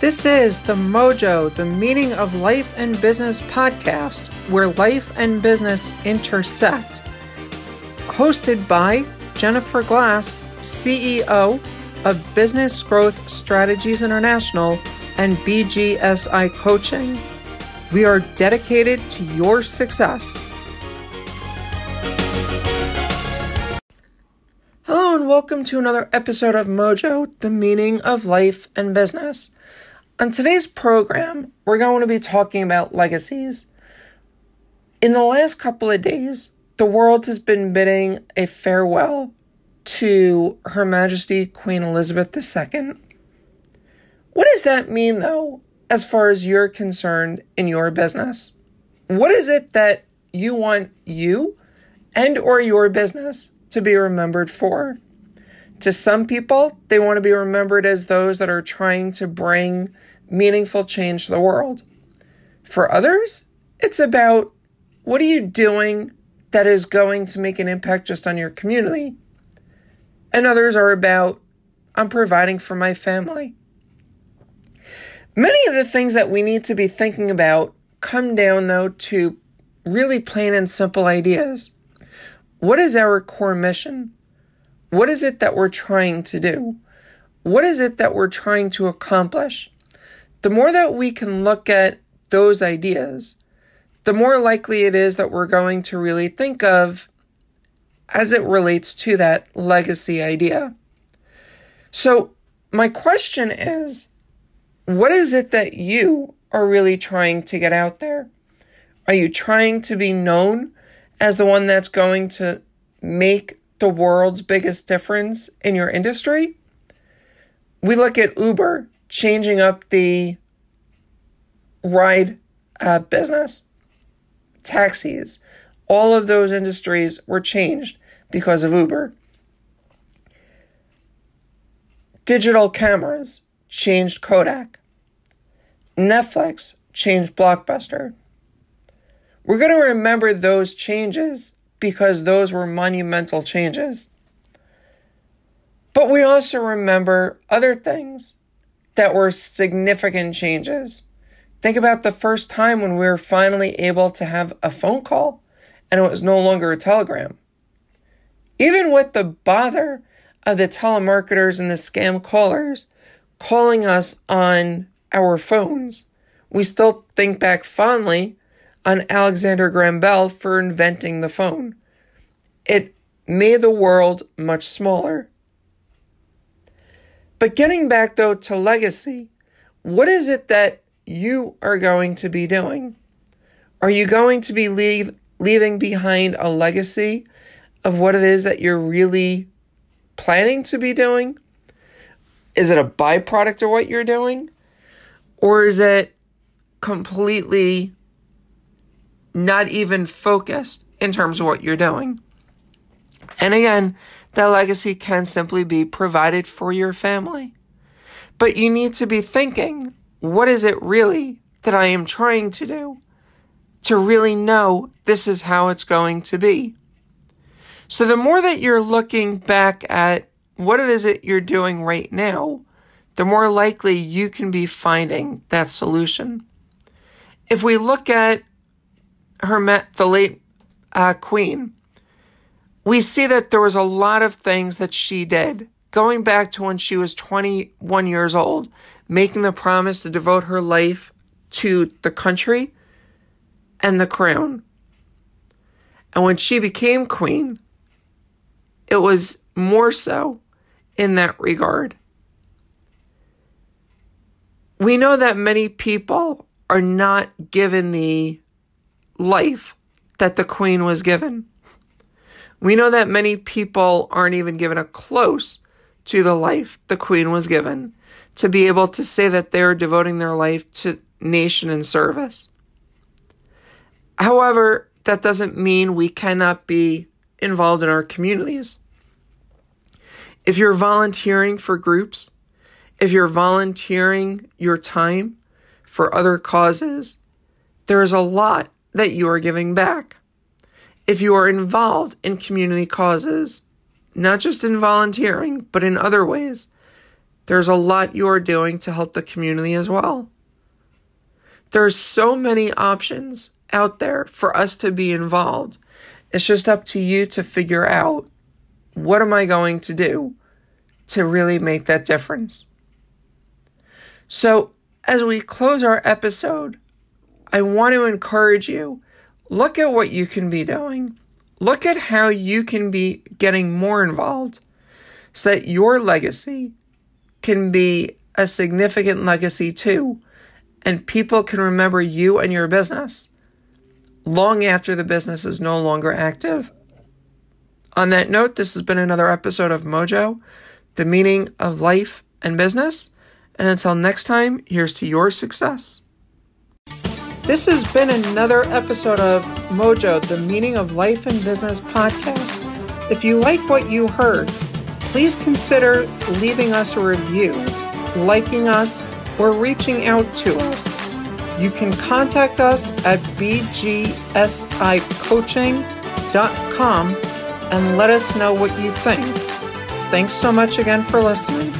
This is the Mojo, the Meaning of Life and Business podcast, where life and business intersect. Hosted by Jennifer Glass, CEO of Business Growth Strategies International and BGSI Coaching. We are dedicated to your success. Hello, and welcome to another episode of Mojo, the Meaning of Life and Business. On today's program, we're going to be talking about legacies. In the last couple of days, the world has been bidding a farewell to Her Majesty Queen Elizabeth II. What does that mean, though, as far as you're concerned in your business? What is it that you want you and or your business to be remembered for? To some people, they want to be remembered as those that are trying to bring meaningful change to the world. For others, it's about what are you doing that is going to make an impact just on your community? And others are about I'm providing for my family. Many of the things that we need to be thinking about come down, though, to really plain and simple ideas. What is our core mission? What is it that we're trying to do? What is it that we're trying to accomplish? The more that we can look at those ideas, the more likely it is that we're going to really think of as it relates to that legacy idea. So, my question is what is it that you are really trying to get out there? Are you trying to be known as the one that's going to make the world's biggest difference in your industry. We look at Uber changing up the ride uh, business, taxis, all of those industries were changed because of Uber. Digital cameras changed Kodak. Netflix changed Blockbuster. We're going to remember those changes because those were monumental changes. But we also remember other things that were significant changes. Think about the first time when we were finally able to have a phone call and it was no longer a telegram. Even with the bother of the telemarketers and the scam callers calling us on our phones, we still think back fondly on Alexander Graham Bell for inventing the phone. It made the world much smaller. But getting back though to legacy, what is it that you are going to be doing? Are you going to be leave, leaving behind a legacy of what it is that you're really planning to be doing? Is it a byproduct of what you're doing? Or is it completely not even focused in terms of what you're doing. And again, that legacy can simply be provided for your family. But you need to be thinking what is it really that I am trying to do to really know this is how it's going to be? So the more that you're looking back at what it is that you're doing right now, the more likely you can be finding that solution. If we look at her met the late uh, queen, we see that there was a lot of things that she did going back to when she was 21 years old, making the promise to devote her life to the country and the crown. And when she became queen, it was more so in that regard. We know that many people are not given the life that the queen was given. We know that many people aren't even given a close to the life the queen was given to be able to say that they're devoting their life to nation and service. However, that doesn't mean we cannot be involved in our communities. If you're volunteering for groups, if you're volunteering your time for other causes, there's a lot that you are giving back. If you are involved in community causes, not just in volunteering, but in other ways, there's a lot you are doing to help the community as well. There's so many options out there for us to be involved. It's just up to you to figure out what am I going to do to really make that difference. So, as we close our episode, I want to encourage you look at what you can be doing. Look at how you can be getting more involved so that your legacy can be a significant legacy too, and people can remember you and your business long after the business is no longer active. On that note, this has been another episode of Mojo, the meaning of life and business. And until next time, here's to your success. This has been another episode of Mojo, the Meaning of Life and Business podcast. If you like what you heard, please consider leaving us a review, liking us, or reaching out to us. You can contact us at bgsicoaching.com and let us know what you think. Thanks so much again for listening.